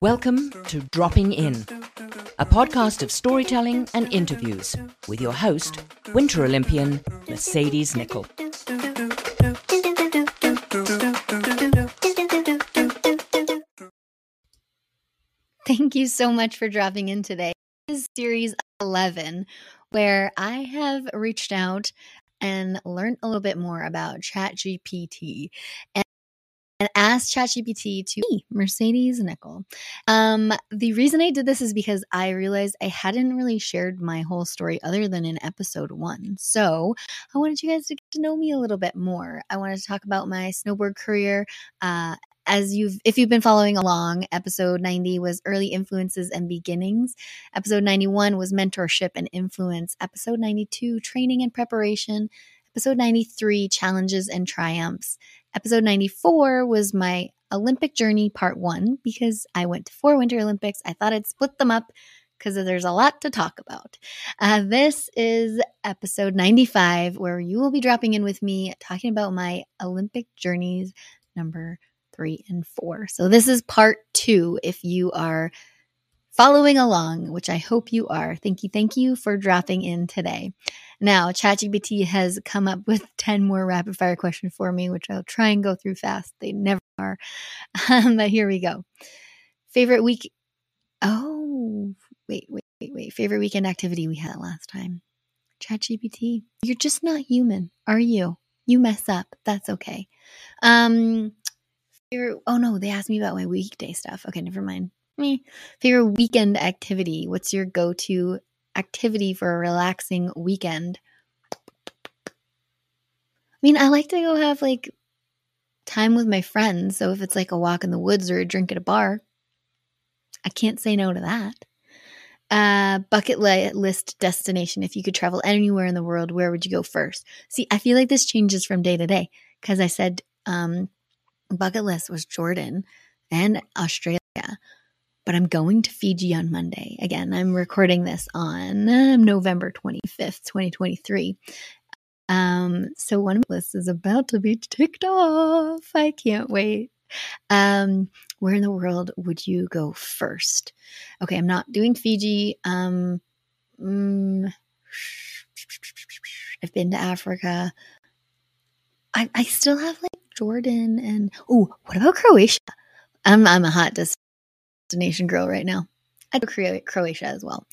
Welcome to Dropping In, a podcast of storytelling and interviews with your host, Winter Olympian Mercedes Nicoll. Thank you so much for dropping in today. This is series 11, where I have reached out and learned a little bit more about ChatGPT and, and asked ChatGPT to me, Mercedes Nicoll. Um, the reason I did this is because I realized I hadn't really shared my whole story other than in episode one. So I wanted you guys to get to know me a little bit more. I wanted to talk about my snowboard career, uh, as you've if you've been following along episode 90 was early influences and beginnings episode 91 was mentorship and influence episode 92 training and preparation episode 93 challenges and triumphs episode 94 was my olympic journey part 1 because i went to four winter olympics i thought i'd split them up because there's a lot to talk about. Uh, this is episode 95, where you will be dropping in with me talking about my Olympic journeys number three, and four. So this is part two if you are following along, which I hope you are. Thank you. Thank you for dropping in today. Now, ChatGPT has come up with 10 more rapid fire questions for me, which I'll try and go through fast. They never are. Um, but here we go. Favorite week. Oh, wait, wait, wait, wait. Favorite weekend activity we had last time. ChatGPT. You're just not human, are you? You mess up. That's okay. Um, favorite, oh no, they asked me about my weekday stuff. Okay, never mind. Me. Favorite weekend activity. What's your go to activity for a relaxing weekend? I mean, I like to go have like time with my friends. So if it's like a walk in the woods or a drink at a bar, I can't say no to that. Uh, bucket list destination. If you could travel anywhere in the world, where would you go first? See, I feel like this changes from day to day because I said um, bucket list was Jordan and Australia. But I'm going to Fiji on Monday. Again, I'm recording this on uh, November 25th, 2023. Um, so one of this is about to be ticked off. I can't wait. Um, where in the world would you go first? Okay, I'm not doing Fiji. Um, mm, I've been to Africa. I, I still have like Jordan and oh, what about Croatia? I'm I'm a hot destination girl right now. I'd go Croatia as well.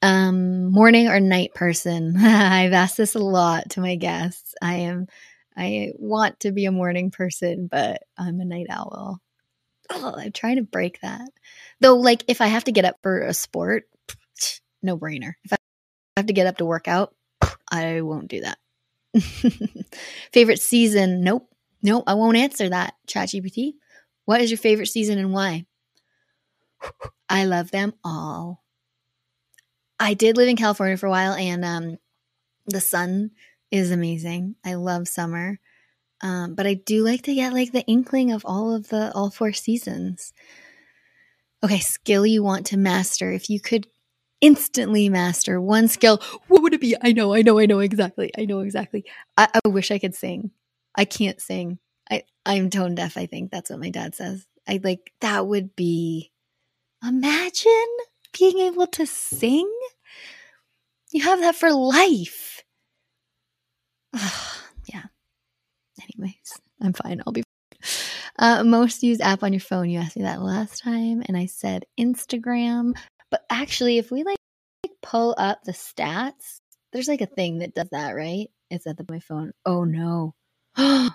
Um, morning or night person? I've asked this a lot to my guests. I am I want to be a morning person, but I'm a night owl. Oh, I'm trying to break that. Though, like, if I have to get up for a sport, no brainer. If I have to get up to work out, I won't do that. Favorite season? Nope. Nope. I won't answer that, ChatGPT. What is your favorite season and why? I love them all. I did live in California for a while, and um, the sun is amazing. I love summer, um, but I do like to get like the inkling of all of the all four seasons. Okay, skill you want to master. If you could instantly master one skill, what would it be? I know, I know, I know exactly. I know exactly. I, I wish I could sing. I can't sing. I I'm tone deaf, I think. That's what my dad says. I like that would be imagine being able to sing. You have that for life. yeah. Anyways, I'm fine. I'll be uh, most used app on your phone. You asked me that last time, and I said Instagram. But actually, if we like pull up the stats, there's like a thing that does that, right? It's at the my phone. Oh no.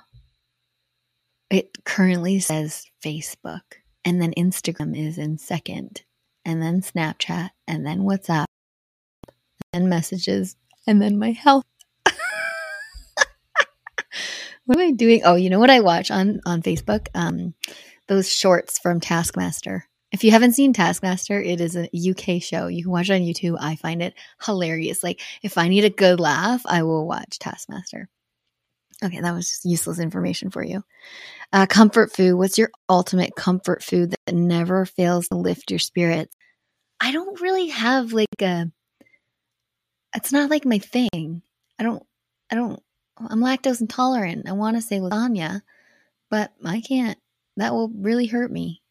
it currently says Facebook, and then Instagram is in second, and then Snapchat, and then WhatsApp, and messages, and then my health. what am I doing? Oh, you know what I watch on on Facebook? Um, those shorts from Taskmaster. If you haven't seen Taskmaster, it is a UK show. You can watch it on YouTube. I find it hilarious. Like if I need a good laugh, I will watch Taskmaster. Okay, that was just useless information for you. Uh, comfort food. What's your ultimate comfort food that never fails to lift your spirits? I don't really have like a. It's not like my thing. I don't. I don't. I'm lactose intolerant. I want to say lasagna, but I can't. That will really hurt me.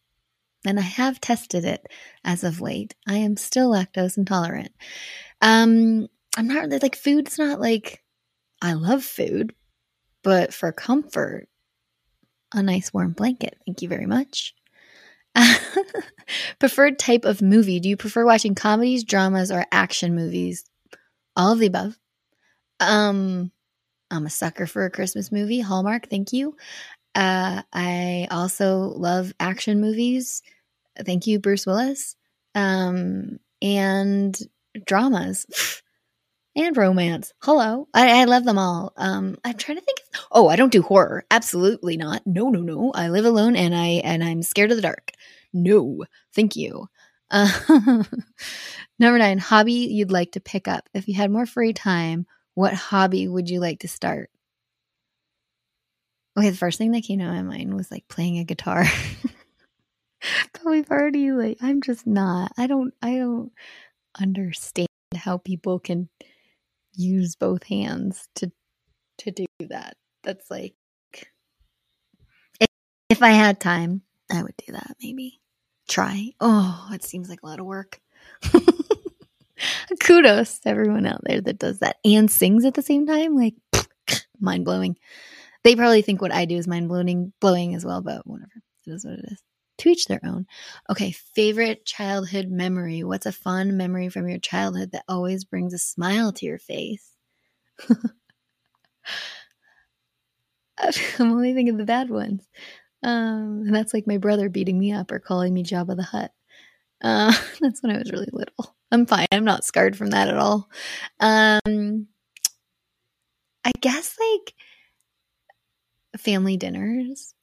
and I have tested it as of late. I am still lactose intolerant. Um, I'm not really like food's not like I love food, but for comfort, a nice warm blanket. Thank you very much. Preferred type of movie. Do you prefer watching comedies, dramas, or action movies? All of the above. Um, I'm a sucker for a Christmas movie. Hallmark, thank you. Uh, I also love action movies. Thank you, Bruce Willis. Um, and dramas and romance. Hello. I, I love them all. Um, I'm trying to think. Of, oh, I don't do horror. Absolutely not. No, no, no. I live alone and I and I'm scared of the dark. No, thank you. Uh, number nine, hobby you'd like to pick up. If you had more free time, what hobby would you like to start? Okay, the first thing that came to my mind was like playing a guitar. but we've already like I'm just not. I don't I don't understand how people can use both hands to to do that. That's like if, I had time, I would do that maybe. Try. Oh, it seems like a lot of work. Kudos to everyone out there that does that and sings at the same time. Like mind blowing. They probably think what I do is mind blowing blowing as well, but whatever. It is what it is. To each their own. Okay, favorite childhood memory. What's a fun memory from your childhood that always brings a smile to your face? I'm only thinking of the bad ones. Um, and that's like my brother beating me up or calling me Jabba the Hutt. Uh, that's when I was really little. I'm fine. I'm not scarred from that at all. Um, I guess like family dinners.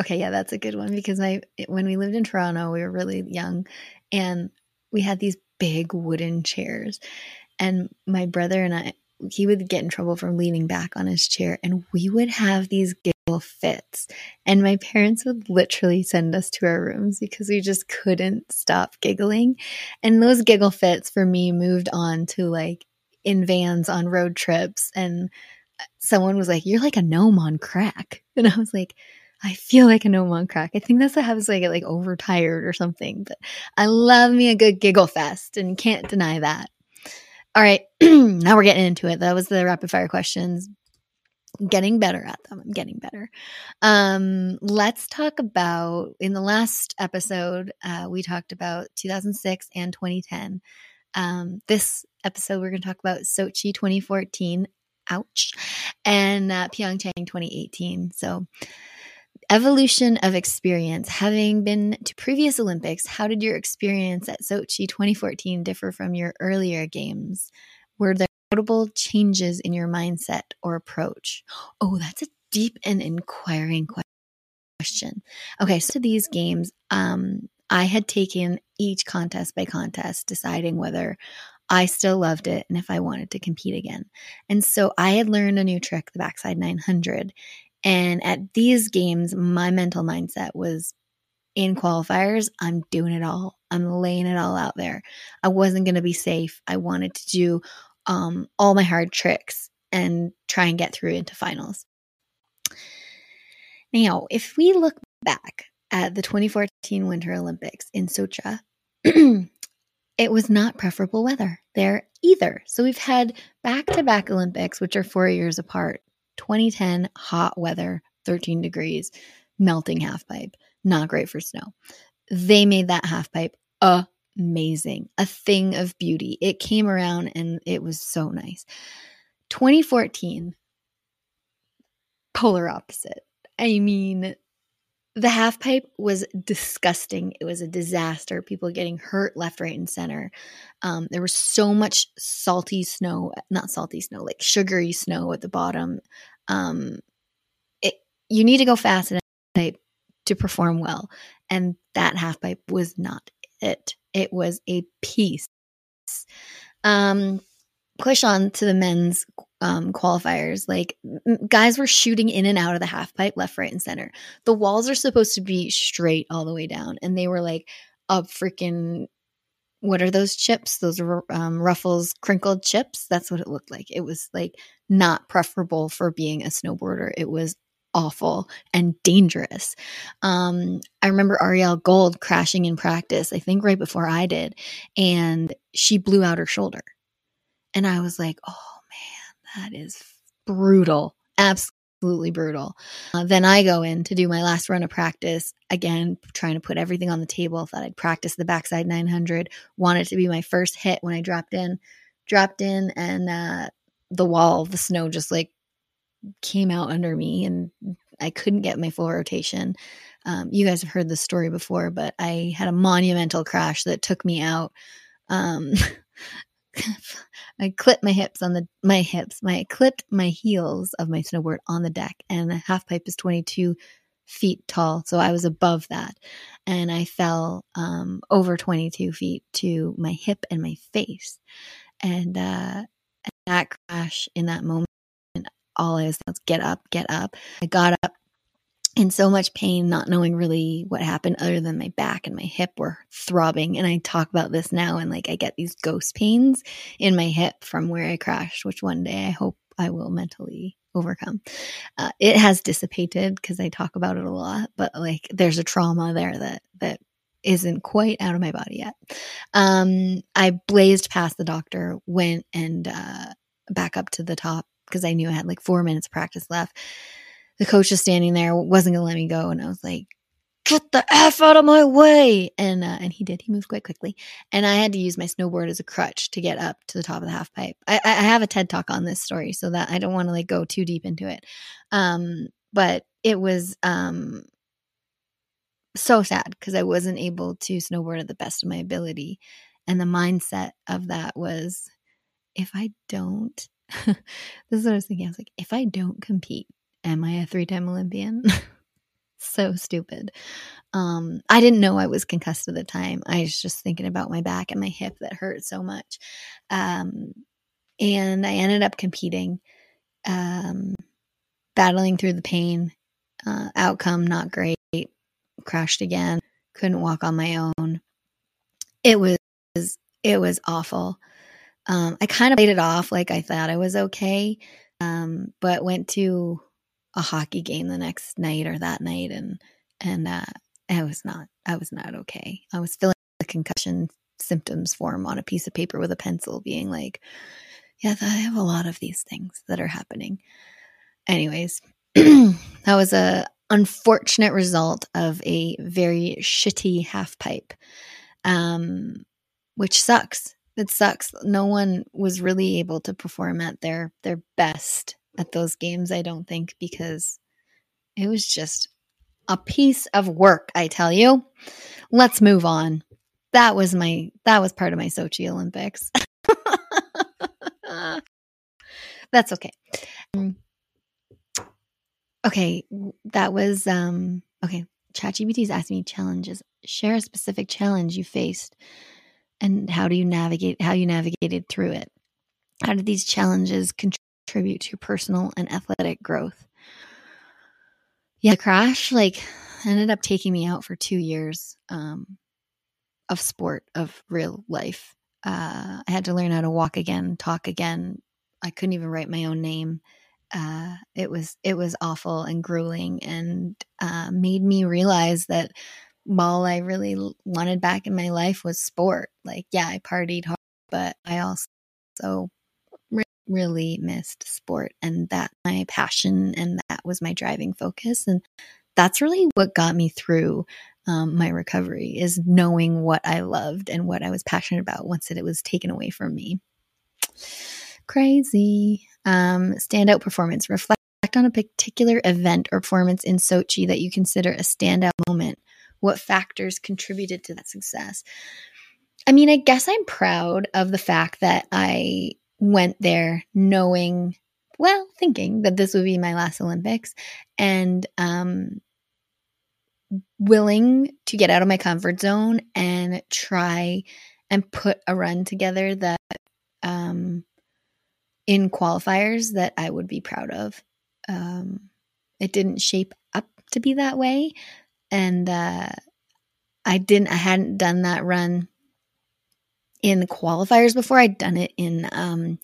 Okay, yeah, that's a good one because I when we lived in Toronto, we were really young and we had these big wooden chairs. And my brother and I he would get in trouble from leaning back on his chair and we would have these giggle fits and my parents would literally send us to our rooms because we just couldn't stop giggling and those giggle fits for me moved on to like in vans on road trips and uh, someone was like, "You're like a gnome on crack," and I was like, "I feel like a gnome on crack." I think that's what happens when I get like overtired or something. But I love me a good giggle fest, and can't deny that. All right, now we're getting into it. That was the rapid fire questions. Getting better at them. I'm getting better. Um, let's talk about in the last episode, uh, we talked about 2006 and 2010. Um, this episode, we're going to talk about Sochi 2014 ouch, and uh, Pyeongchang 2018. So, evolution of experience. Having been to previous Olympics, how did your experience at Sochi 2014 differ from your earlier games? Were there notable changes in your mindset or approach? Oh, that's a deep and inquiring question. Okay, so these games, um, I had taken each contest by contest, deciding whether I still loved it and if I wanted to compete again. And so I had learned a new trick, the backside 900. And at these games, my mental mindset was in qualifiers, I'm doing it all. I'm laying it all out there. I wasn't going to be safe. I wanted to do um, all my hard tricks and try and get through into finals. Now, if we look back at the 2014 Winter Olympics in Sochi, it was not preferable weather there either. So we've had back to back Olympics, which are four years apart 2010, hot weather, 13 degrees, melting half pipe, not great for snow. They made that half pipe amazing, a thing of beauty. It came around and it was so nice. 2014, polar opposite. I mean, the half pipe was disgusting. It was a disaster. People getting hurt left, right, and center. Um, there was so much salty snow, not salty snow, like sugary snow at the bottom. Um, it, you need to go fast in a pipe to perform well. And that half pipe was not it. It was a piece. Um, push on to the men's um, qualifiers, like guys were shooting in and out of the half pipe, left, right, and center. The walls are supposed to be straight all the way down, and they were like a freaking what are those chips? Those are um, Ruffles crinkled chips. That's what it looked like. It was like not preferable for being a snowboarder. It was awful and dangerous. Um, I remember Arielle Gold crashing in practice, I think right before I did, and she blew out her shoulder. And I was like, oh that is brutal. Absolutely brutal. Uh, then I go in to do my last run of practice. Again, trying to put everything on the table. Thought I'd practice the backside 900. Wanted to be my first hit when I dropped in. Dropped in, and uh, the wall, the snow just like came out under me and I couldn't get my full rotation. Um, you guys have heard this story before, but I had a monumental crash that took me out. Um, I clipped my hips on the my hips. My I clipped my heels of my snowboard on the deck, and the half pipe is 22 feet tall, so I was above that, and I fell um, over 22 feet to my hip and my face, and uh, that crash in that moment, all I was, was get up, get up. I got up in so much pain, not knowing really what happened other than my back and my hip were throbbing. And I talk about this now and like I get these ghost pains in my hip from where I crashed, which one day I hope I will mentally overcome. Uh, it has dissipated because I talk about it a lot, but like there's a trauma there that, that isn't quite out of my body yet. Um, I blazed past the doctor, went and uh, back up to the top because I knew I had like four minutes of practice left the coach was standing there, wasn't going to let me go. And I was like, get the F out of my way. And, uh, and he did, he moved quite quickly. And I had to use my snowboard as a crutch to get up to the top of the half pipe. I, I have a TED talk on this story so that I don't want to like go too deep into it. Um, but it was, um, so sad because I wasn't able to snowboard at the best of my ability. And the mindset of that was if I don't, this is what I was thinking. I was like, if I don't compete, am I a three time Olympian? so stupid. Um, I didn't know I was concussed at the time. I was just thinking about my back and my hip that hurt so much. Um, and I ended up competing, um, battling through the pain. Uh, outcome not great. Crashed again. Couldn't walk on my own. It was it was awful. Um, I kind of played it off like I thought I was okay, um, but went to a hockey game the next night or that night and and uh I was not I was not okay. I was filling the concussion symptoms form on a piece of paper with a pencil being like yeah, I have a lot of these things that are happening. Anyways, that was a unfortunate result of a very shitty half pipe. Um which sucks. It sucks. No one was really able to perform at their their best at those games, I don't think, because it was just a piece of work, I tell you. Let's move on. That was my that was part of my Sochi Olympics. That's okay. Um, okay, that was um okay. ChatGPT's asking me challenges. Share a specific challenge you faced and how do you navigate how you navigated through it. How did these challenges contribute contribute to personal and athletic growth. Yeah, the crash like ended up taking me out for two years um, of sport, of real life. Uh, I had to learn how to walk again, talk again. I couldn't even write my own name. Uh, it was it was awful and grueling, and uh, made me realize that all I really wanted back in my life was sport. Like, yeah, I partied hard, but I also really missed sport and that my passion and that was my driving focus and that's really what got me through um, my recovery is knowing what i loved and what i was passionate about once that it was taken away from me. Crazy. Um, standout performance. Reflect on a particular event or performance in sochi that you consider a standout moment. What factors contributed to that success? I mean, I guess I'm proud of the fact that I went there knowing, well, thinking that this would be my last Olympics and um, willing to get out of my comfort zone and try and put a run together that um, in qualifiers that I would be proud of. Um, it didn't shape up to be that way. And uh, I didn't, I hadn't done that run in qualifiers before. I'd done it in um,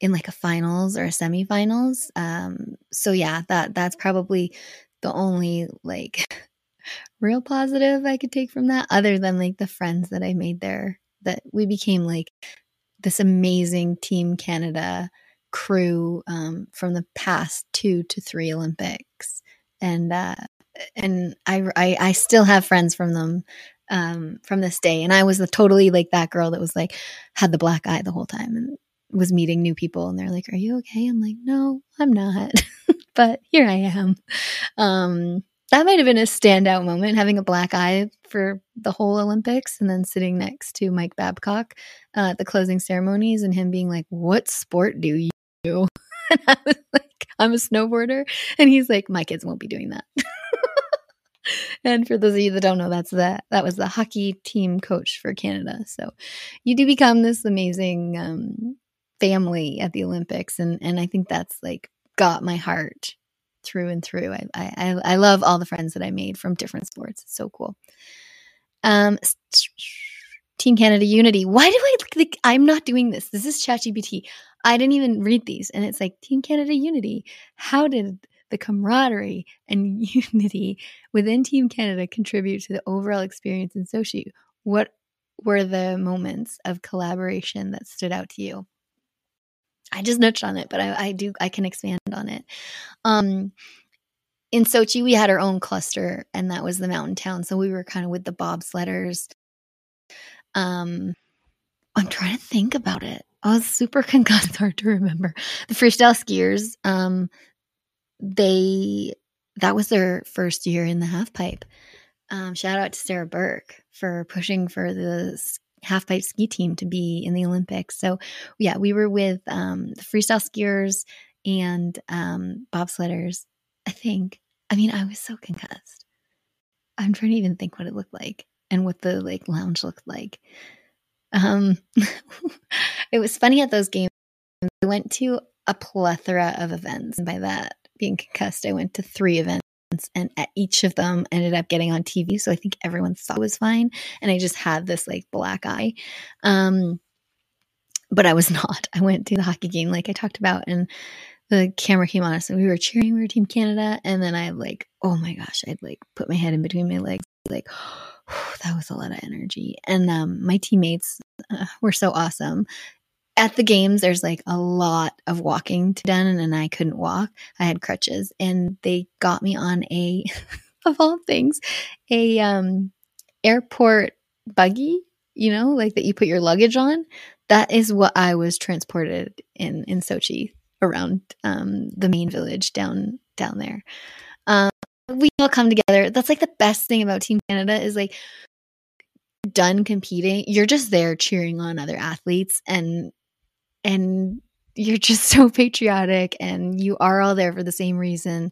in like a finals or a semifinals. Um, so yeah, that that's probably the only like real positive I could take from that, other than like the friends that I made there. That we became like this amazing Team Canada crew um, from the past two to three Olympics, and uh, and I, I I still have friends from them um, from this day. And I was the totally like that girl that was like had the black eye the whole time and was meeting new people, and they're like, "Are you okay?" I'm like, "No, I'm not," but here I am. Um, that might have been a standout moment having a black eye for the whole Olympics and then sitting next to Mike Babcock uh, at the closing ceremonies and him being like, What sport do you do? And I was like, I'm a snowboarder. And he's like, My kids won't be doing that. and for those of you that don't know, that's that that was the hockey team coach for Canada. So you do become this amazing um, family at the Olympics. And and I think that's like got my heart through and through. I, I I love all the friends that I made from different sports. It's so cool. Um, Team Canada Unity. Why do I like? I'm not doing this. This is ChatGPT. I didn't even read these, and it's like Team Canada Unity. How did the camaraderie and unity within Team Canada contribute to the overall experience in Sochi? What were the moments of collaboration that stood out to you? I just touched on it, but I, I do I can expand on it. Um, in Sochi, we had our own cluster, and that was the mountain town. So we were kind of with the bobsledders. Um, I'm trying to think about it. I was super concussed, hard to remember. The freestyle skiers, um, they that was their first year in the half pipe. Um, shout out to Sarah Burke for pushing for the half pipe ski team to be in the Olympics. So yeah, we were with um, the freestyle skiers and um, bobsledders. I think. I mean, I was so concussed. I'm trying to even think what it looked like and what the like lounge looked like. Um, it was funny at those games. We went to a plethora of events, and by that being concussed, I went to three events and at each of them ended up getting on TV. So I think everyone thought it was fine. And I just had this like black eye. Um, but I was not. I went to the hockey game like I talked about and the camera came on us and we were cheering, we were Team Canada. And then I like, oh my gosh, I'd like put my head in between my legs, like, that was a lot of energy. And um, my teammates uh, were so awesome at the games there's like a lot of walking to done and I couldn't walk. I had crutches and they got me on a of all things, a um airport buggy, you know, like that you put your luggage on. That is what I was transported in in Sochi around um the main village down down there. Um we all come together. That's like the best thing about Team Canada is like done competing, you're just there cheering on other athletes and and you're just so patriotic and you are all there for the same reason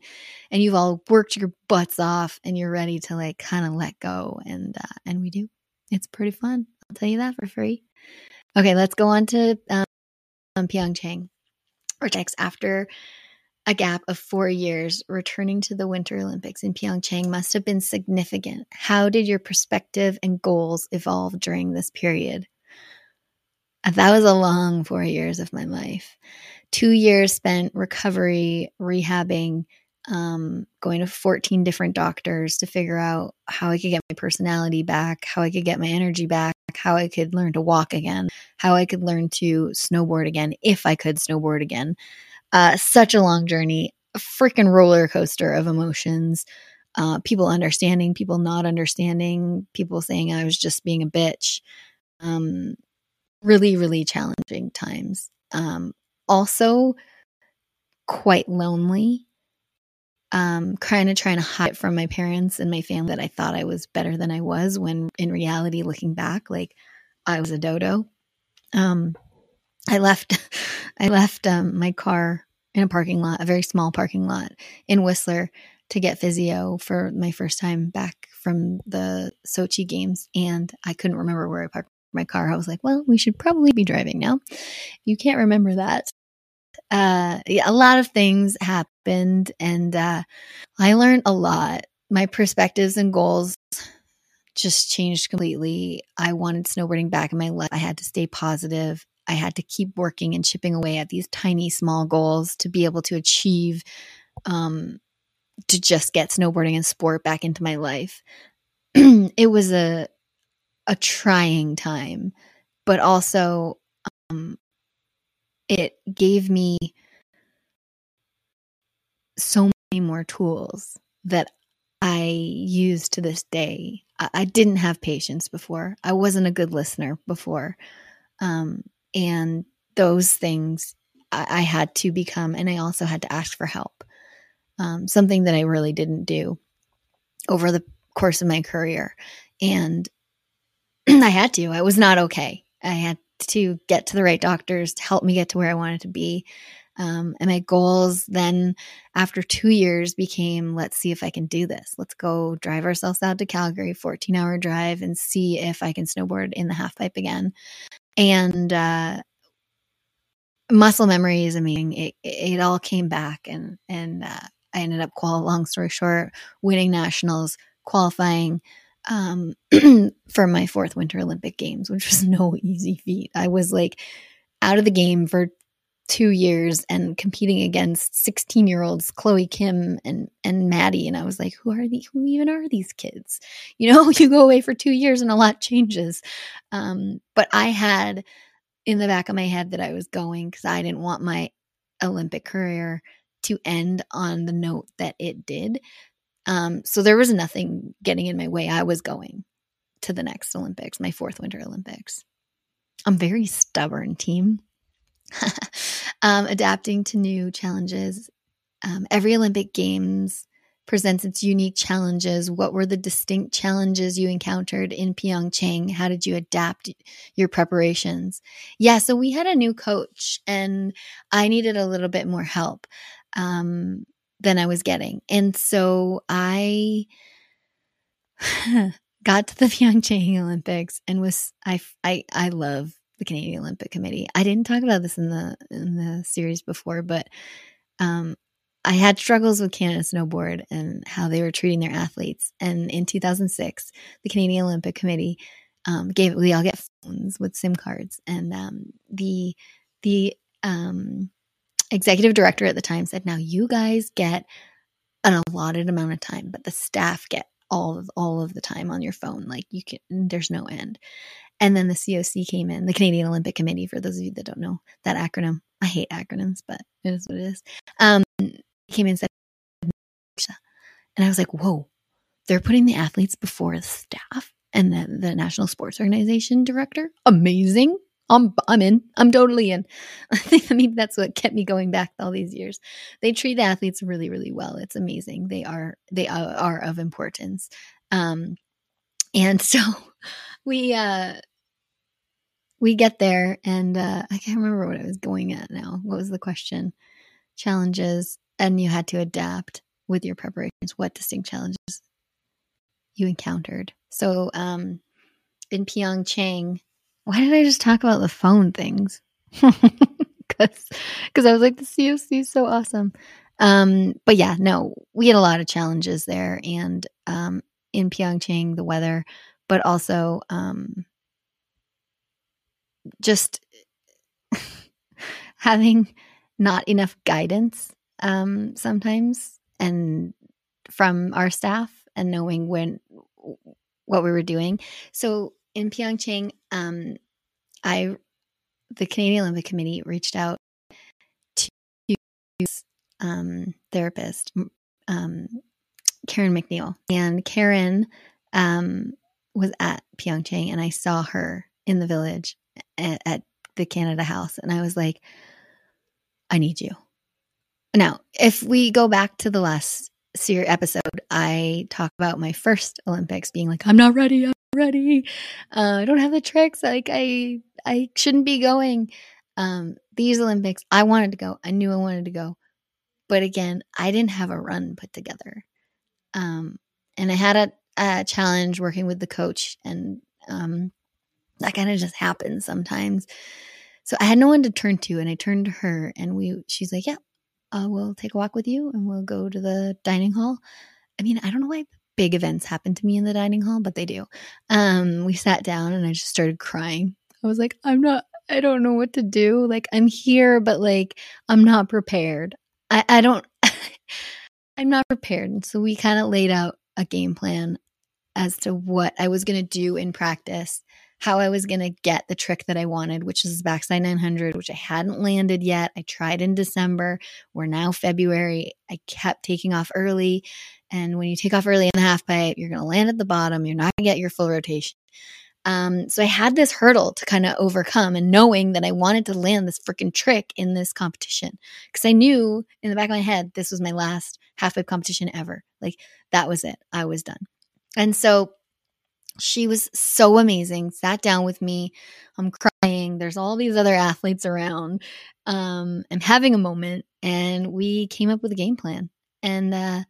and you've all worked your butts off and you're ready to like kind of let go and uh, and we do. It's pretty fun. I'll tell you that for free. Okay let's go on to um, pyeongchang Vortex after a gap of four years returning to the winter olympics in pyeongchang must have been significant. How did your perspective and goals evolve during this period that was a long four years of my life. Two years spent recovery, rehabbing, um, going to 14 different doctors to figure out how I could get my personality back, how I could get my energy back, how I could learn to walk again, how I could learn to snowboard again, if I could snowboard again. Uh, such a long journey, a freaking roller coaster of emotions. Uh, people understanding, people not understanding, people saying I was just being a bitch. Um, really, really challenging times. Um, also, quite lonely. Um, kind of trying to hide from my parents and my family that I thought I was better than I was when in reality, looking back, like I was a dodo. Um, I left, I left um, my car in a parking lot, a very small parking lot in Whistler to get physio for my first time back from the Sochi games. And I couldn't remember where I parked my car. I was like, well, we should probably be driving now. You can't remember that. Uh, yeah, a lot of things happened, and uh, I learned a lot. My perspectives and goals just changed completely. I wanted snowboarding back in my life. I had to stay positive. I had to keep working and chipping away at these tiny, small goals to be able to achieve, um, to just get snowboarding and sport back into my life. it was a, a trying time, but also, um, it gave me so many more tools that I use to this day. I, I didn't have patience before. I wasn't a good listener before. Um, and those things I, I, had to become, and I also had to ask for help. Um, something that I really didn't do over the course of my career. And I had to. I was not okay. I had to get to the right doctors to help me get to where I wanted to be. Um, and my goals then, after two years, became let's see if I can do this. Let's go drive ourselves out to Calgary, 14 hour drive, and see if I can snowboard in the half pipe again. And uh, muscle memory is amazing. It, it all came back, and and uh, I ended up, qual- long story short, winning nationals, qualifying um, for my fourth Winter Olympic Games, which was no easy feat. I was like out of the game for two years and competing against 16 year olds chloe kim and and maddie and i was like who are these who even are these kids? You know you go away for two years and a lot changes. Um, but i had in the back of my head that i was going because i didn't want my olympic career to end on the note that it did um, so there was nothing getting in my way i was going to the next olympics my fourth winter olympics i'm very stubborn team um, adapting to new challenges. Um, every Olympic Games presents its unique challenges. What were the distinct challenges you encountered in Pyeongchang? How did you adapt your preparations? Yeah, so we had a new coach, and I needed a little bit more help um, than I was getting. And so I got to the Pyeongchang Olympics and was I I I love the Canadian Olympic Committee. I didn't talk about this in the in the series before, but um, I had struggles with Canada Snowboard and how they were treating their athletes. And in 2006, the Canadian Olympic Committee um, gave we all get phones with SIM cards, and um, the the um, executive director at the time said, "Now you guys get an allotted amount of time, but the staff get all of all of the time on your phone. Like you can, there's no end." And then the COC came in, the Canadian Olympic Committee, for those of you that don't know that acronym. I hate acronyms, but it is what it is. Um, came in and said, and I was like, whoa, they're putting the athletes before the staff and the, the National Sports Organization director. Amazing. I'm, I'm in. I'm totally in. I think maybe that's what kept me going back all these years. They treat the athletes really, really well. It's amazing. They are, they are, are of importance. Um, and so we, uh, we get there and uh, I can't remember what I was going at now. What was the question? Challenges, and you had to adapt with your preparations. What distinct challenges you encountered? So, um, in Pyeongchang, why did I just talk about the phone things? Because I was like the COC is so awesome. Um, but yeah, no, we had a lot of challenges there, and um, in Pyeongchang, the weather, but also um, just having not enough guidance um, sometimes and from our staff and knowing when what we were doing. So in Pyeongchang, um, I the Canadian Olympic Committee reached out to um, therapist um, Karen McNeil, and Karen um, was at Pyeongchang, and I saw her in the village at, at the Canada House, and I was like, I need you. Now, if we go back to the last series episode, I talk about my first Olympics being like, I'm not ready, I'm not ready. Uh, I don't have the tricks. Like I, I shouldn't be going. Um, these Olympics, I wanted to go. I knew I wanted to go, but again, I didn't have a run put together. Um, and I had a, a challenge working with the coach, and um, that kind of just happens sometimes. So I had no one to turn to, and I turned to her, and we. She's like, "Yeah, uh, we'll take a walk with you, and we'll go to the dining hall." I mean, I don't know why big events happen to me in the dining hall, but they do. Um, we sat down, and I just started crying. I was like, "I'm not, I don't know what to do. Like I'm here, but like I'm not prepared. I, I don't I'm not prepared. And so we kind of laid out a game plan as to what I was gonna do in practice, how I was gonna get the trick that I wanted, which is backside 900, which I hadn't landed yet. I tried in December. We're now February. I kept taking off early. And when you take off early in the half pipe, you're gonna land at the bottom. You're not gonna get your full rotation. Um, so I had this hurdle to kind of overcome and knowing that I wanted to land this freaking trick in this competition because I knew in the back of my head this was my last half pipe competition ever. Like that was it. I was done. And so she was so amazing, sat down with me. I'm crying. There's all these other athletes around. Um, I'm having a moment and we came up with a game plan. And uh,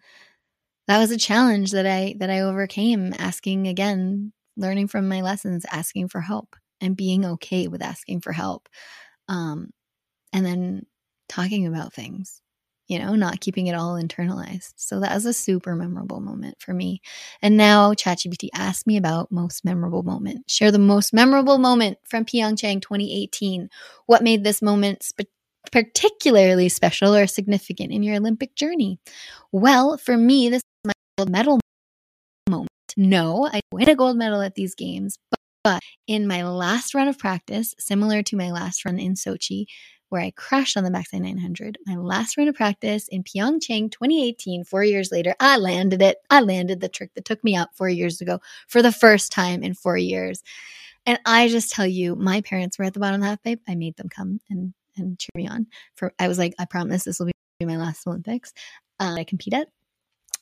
that was a challenge that I that I overcame asking again learning from my lessons, asking for help and being okay with asking for help. Um, and then talking about things, you know, not keeping it all internalized. So that was a super memorable moment for me. And now ChatGPT asked me about most memorable moment. Share the most memorable moment from Pyeongchang 2018. What made this moment sp- particularly special or significant in your Olympic journey? Well, for me, this is my gold medal moment. no, I win a gold medal at these games, but, but in my last run of practice, similar to my last run in Sochi, where I crashed on the backside 900. My last run of practice in Pyeongchang 2018, four years later, I landed it. I landed the trick that took me out four years ago for the first time in four years. And I just tell you, my parents were at the bottom of the half pipe. I made them come and, and cheer me on. For I was like, I promise this will be my last Olympics. Uh, I compete at.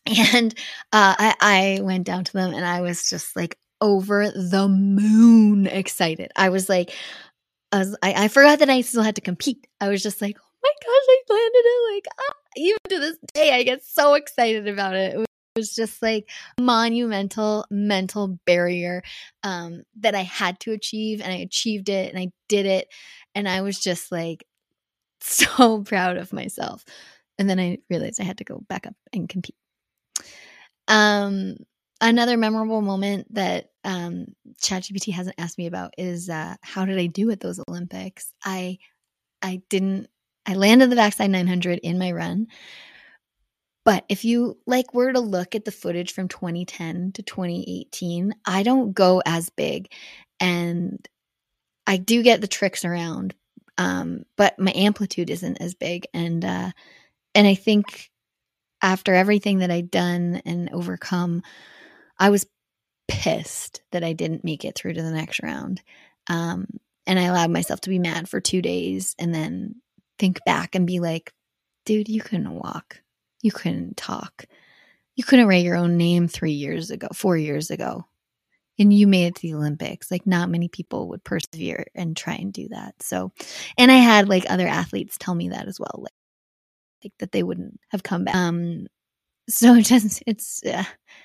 And uh, I, I went down to them and I was just like over the moon excited. I was like, I, was, I, I forgot that I still had to compete. I was just like, oh my gosh, I landed it. Like, ah. even to this day, I get so excited about it. It was just like monumental mental barrier um, that I had to achieve, and I achieved it, and I did it, and I was just like so proud of myself. And then I realized I had to go back up and compete. Um, another memorable moment that um, ChatGPT hasn't asked me about is uh, how did I do at those Olympics? I I didn't. I landed the backside 900 in my run. But if you like were to look at the footage from 2010 to 2018, I don't go as big and I do get the tricks around. Um, but my amplitude isn't as big and uh and I think after everything that I'd done and overcome, I was pissed that I didn't make it through to the next round. Um, and I allowed myself to be mad for two days and then think back and be like, dude, you couldn't walk. You couldn't talk. You couldn't write your own name three years ago, four years ago. And you made it to the Olympics. Like, not many people would persevere and try and do that. So, and I had like other athletes tell me that as well. Like, like that they wouldn't have come back. Um, so just, it's uh,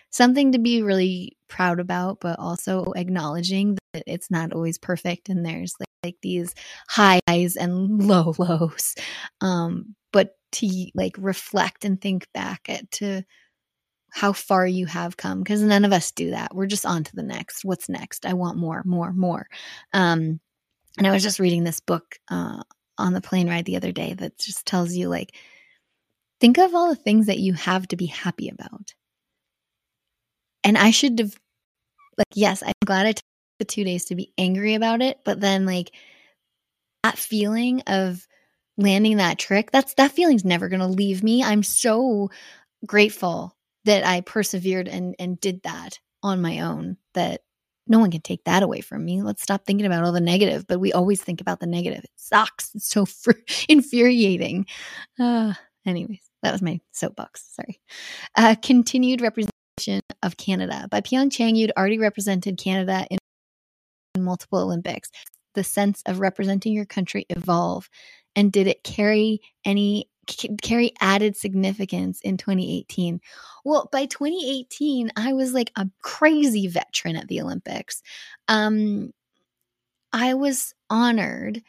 something to be really proud about, but also acknowledging that it's not always perfect and there's like, like these highs and low lows. Um, but to like reflect and think back at to how far you have come because none of us do that. We're just on to the next. What's next? I want more, more, more. Um, and I was just reading this book uh, on the plane ride the other day that just tells you like Think of all the things that you have to be happy about. And I should have, like, yes, I'm glad I took the two days to be angry about it, but then, like, that feeling of landing that trick, that's that feeling's never going to leave me. I'm so grateful that I persevered and and did that on my own that no one can take that away from me. Let's stop thinking about all the negative, but we always think about the negative. It sucks. It's so fr- infuriating. Uh, anyways, that was my soapbox. Sorry. Uh, continued representation of Canada. By Pyeongchang, you'd already represented Canada in multiple Olympics. The sense of representing your country evolve, and did it carry any carry added significance in 2018? Well, by 2018, I was like a crazy veteran at the Olympics. Um, I was honored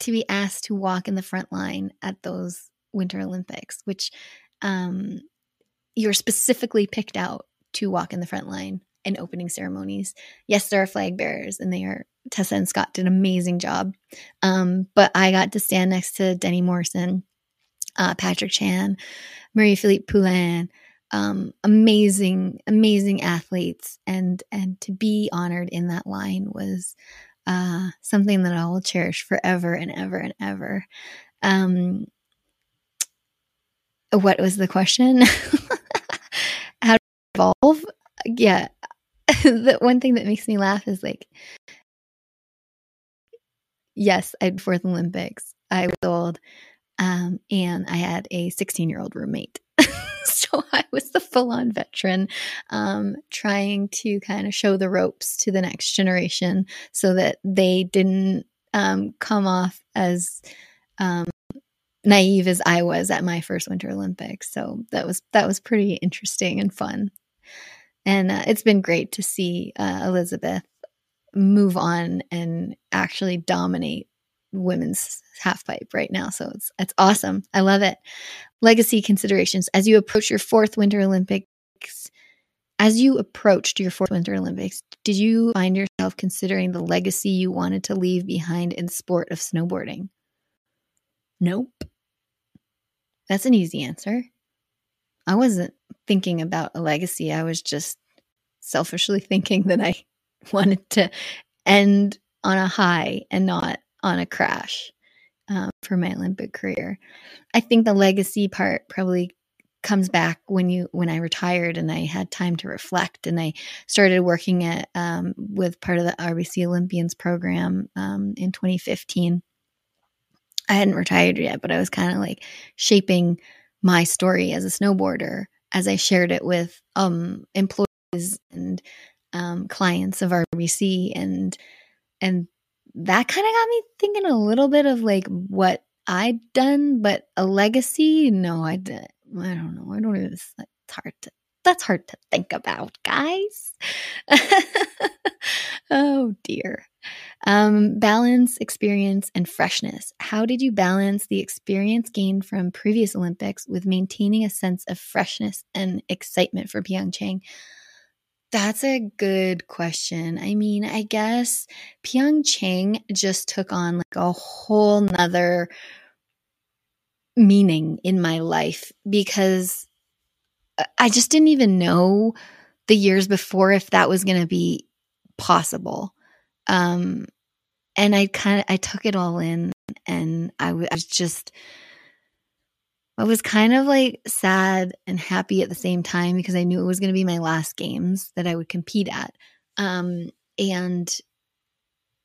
to be asked to walk in the front line at those Winter Olympics, which um, you're specifically picked out to walk in the front line in opening ceremonies. Yes, there are flag bearers and they are Tessa and Scott did an amazing job. Um, but I got to stand next to Denny Morrison, uh, Patrick Chan, Marie Philip Poulin, um, amazing, amazing athletes, and and to be honored in that line was uh, something that I will cherish forever and ever and ever. Um, what was the question? How to evolve? Yeah, the one thing that makes me laugh is like, yes, I had fourth Olympics. I was old, um, and I had a 16 year old roommate. so I was the full on veteran, um, trying to kind of show the ropes to the next generation so that they didn't um, come off as um, naive as I was at my first Winter Olympics. So that was that was pretty interesting and fun, and uh, it's been great to see uh, Elizabeth move on and actually dominate women's half pipe right now. So it's it's awesome. I love it. Legacy considerations as you approach your fourth Winter Olympics. As you approached your fourth Winter Olympics, did you find yourself considering the legacy you wanted to leave behind in sport of snowboarding? Nope. That's an easy answer. I wasn't thinking about a legacy. I was just selfishly thinking that I wanted to end on a high and not on a crash um, for my Olympic career. I think the legacy part probably comes back when you when I retired and I had time to reflect and I started working at um, with part of the RBC Olympians program um, in 2015. I hadn't retired yet, but I was kind of like shaping my story as a snowboarder as I shared it with um, employees and um, clients of RBC and and that kind of got me thinking a little bit of like what I'd done, but a legacy, no, I did. I don't know. I don't even. It's hard to. That's hard to think about, guys. oh dear. Um, balance, experience, and freshness. How did you balance the experience gained from previous Olympics with maintaining a sense of freshness and excitement for Pyeongchang? That's a good question. I mean, I guess Pyeongchang just took on like a whole nother meaning in my life because I just didn't even know the years before if that was going to be possible. Um, and I kind of I took it all in, and I, w- I was just I was kind of like sad and happy at the same time because I knew it was going to be my last games that I would compete at. Um, and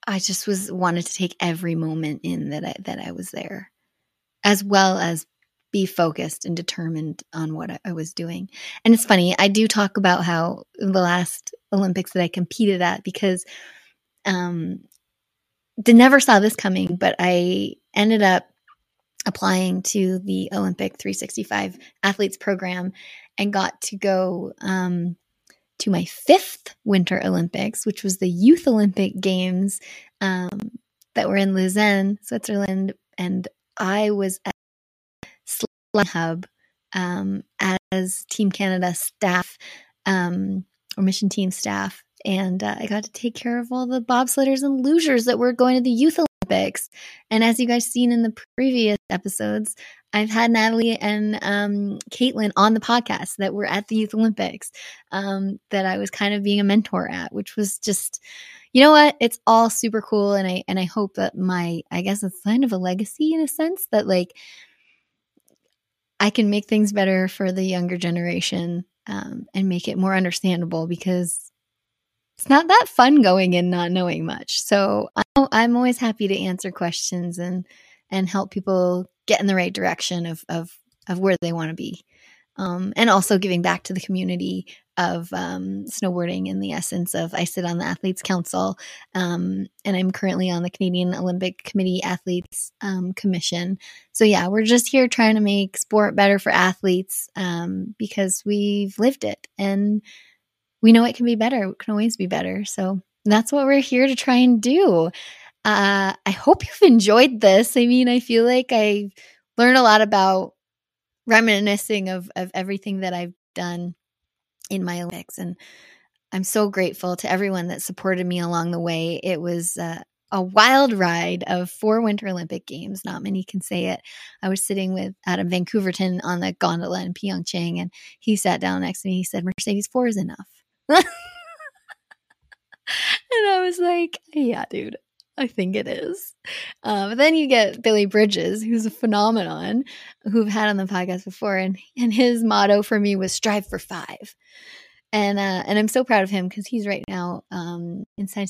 I just was wanted to take every moment in that I that I was there, as well as be focused and determined on what I, I was doing. And it's funny, I do talk about how the last Olympics that I competed at because um, they never saw this coming, but I ended up applying to the Olympic 365 athletes program and got to go um, to my fifth Winter Olympics, which was the Youth Olympic Games um, that were in Lausanne, Switzerland. And I was at Slalom Hub um, as Team Canada staff um, or mission team staff. And uh, I got to take care of all the bobsledders and lugers that were going to the Youth Olympics. And as you guys seen in the previous episodes, I've had Natalie and um, Caitlin on the podcast that were at the Youth Olympics um, that I was kind of being a mentor at, which was just, you know what? It's all super cool, and I and I hope that my, I guess it's kind of a legacy in a sense that like I can make things better for the younger generation um, and make it more understandable because it's not that fun going in not knowing much. So I'm always happy to answer questions and and help people get in the right direction of of of where they want to be. Um, and also giving back to the community of um, snowboarding in the essence of I sit on the Athletes Council um, and I'm currently on the Canadian Olympic Committee Athletes um, Commission. So, yeah, we're just here trying to make sport better for athletes um, because we've lived it and we know it can be better. It can always be better. So, that's what we're here to try and do. Uh, I hope you've enjoyed this. I mean, I feel like I learned a lot about reminiscing of, of everything that I've done in my Olympics. And I'm so grateful to everyone that supported me along the way. It was uh, a wild ride of four Winter Olympic Games. Not many can say it. I was sitting with Adam van Koeverden on the gondola in Pyeongchang, and he sat down next to me. He said, Mercedes, four is enough. And I was like, yeah, dude, I think it is. Um, but then you get Billy Bridges, who's a phenomenon, who've had on the podcast before, and and his motto for me was strive for five. And uh, and I'm so proud of him because he's right now um, in San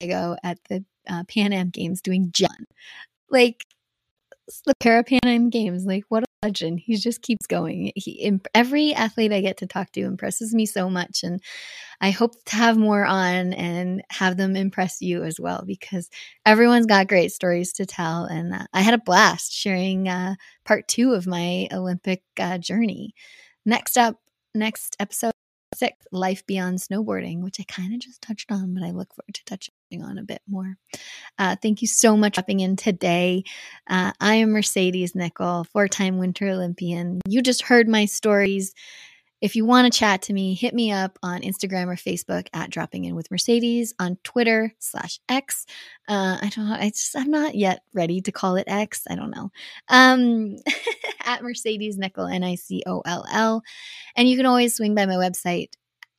Diego at the uh, Pan Am Games doing John. Like the Para Pan Am Games, like what a legend. He just keeps going. He every athlete I get to talk to impresses me so much, and I hope to have more on and have them impress you as well because everyone's got great stories to tell. And uh, I had a blast sharing uh, part two of my Olympic uh, journey. Next up, next episode six, life beyond snowboarding, which I kind of just touched on, but I look forward to touching on a bit more. Uh, thank you so much for dropping in today. Uh, I am Mercedes Nicoll, four time Winter Olympian. You just heard my stories. If you want to chat to me, hit me up on Instagram or Facebook at Dropping In with Mercedes, on Twitter slash X. Uh, I don't know. I just, I'm not yet ready to call it X. I don't know. Um, at Mercedes Nicoll N I C O L L. And you can always swing by my website,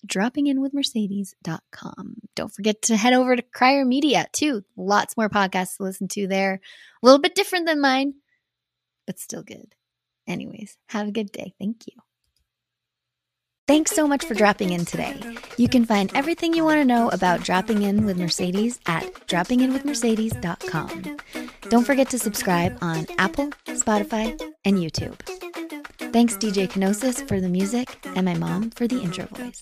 droppinginwithmercedes.com. Don't forget to head over to Crier Media too. Lots more podcasts to listen to there. A little bit different than mine, but still good. Anyways, have a good day. Thank you. Thanks so much for dropping in today. You can find everything you want to know about dropping in with Mercedes at droppinginwithmercedes.com. Don't forget to subscribe on Apple, Spotify, and YouTube. Thanks, DJ Kenosis, for the music, and my mom for the intro voice.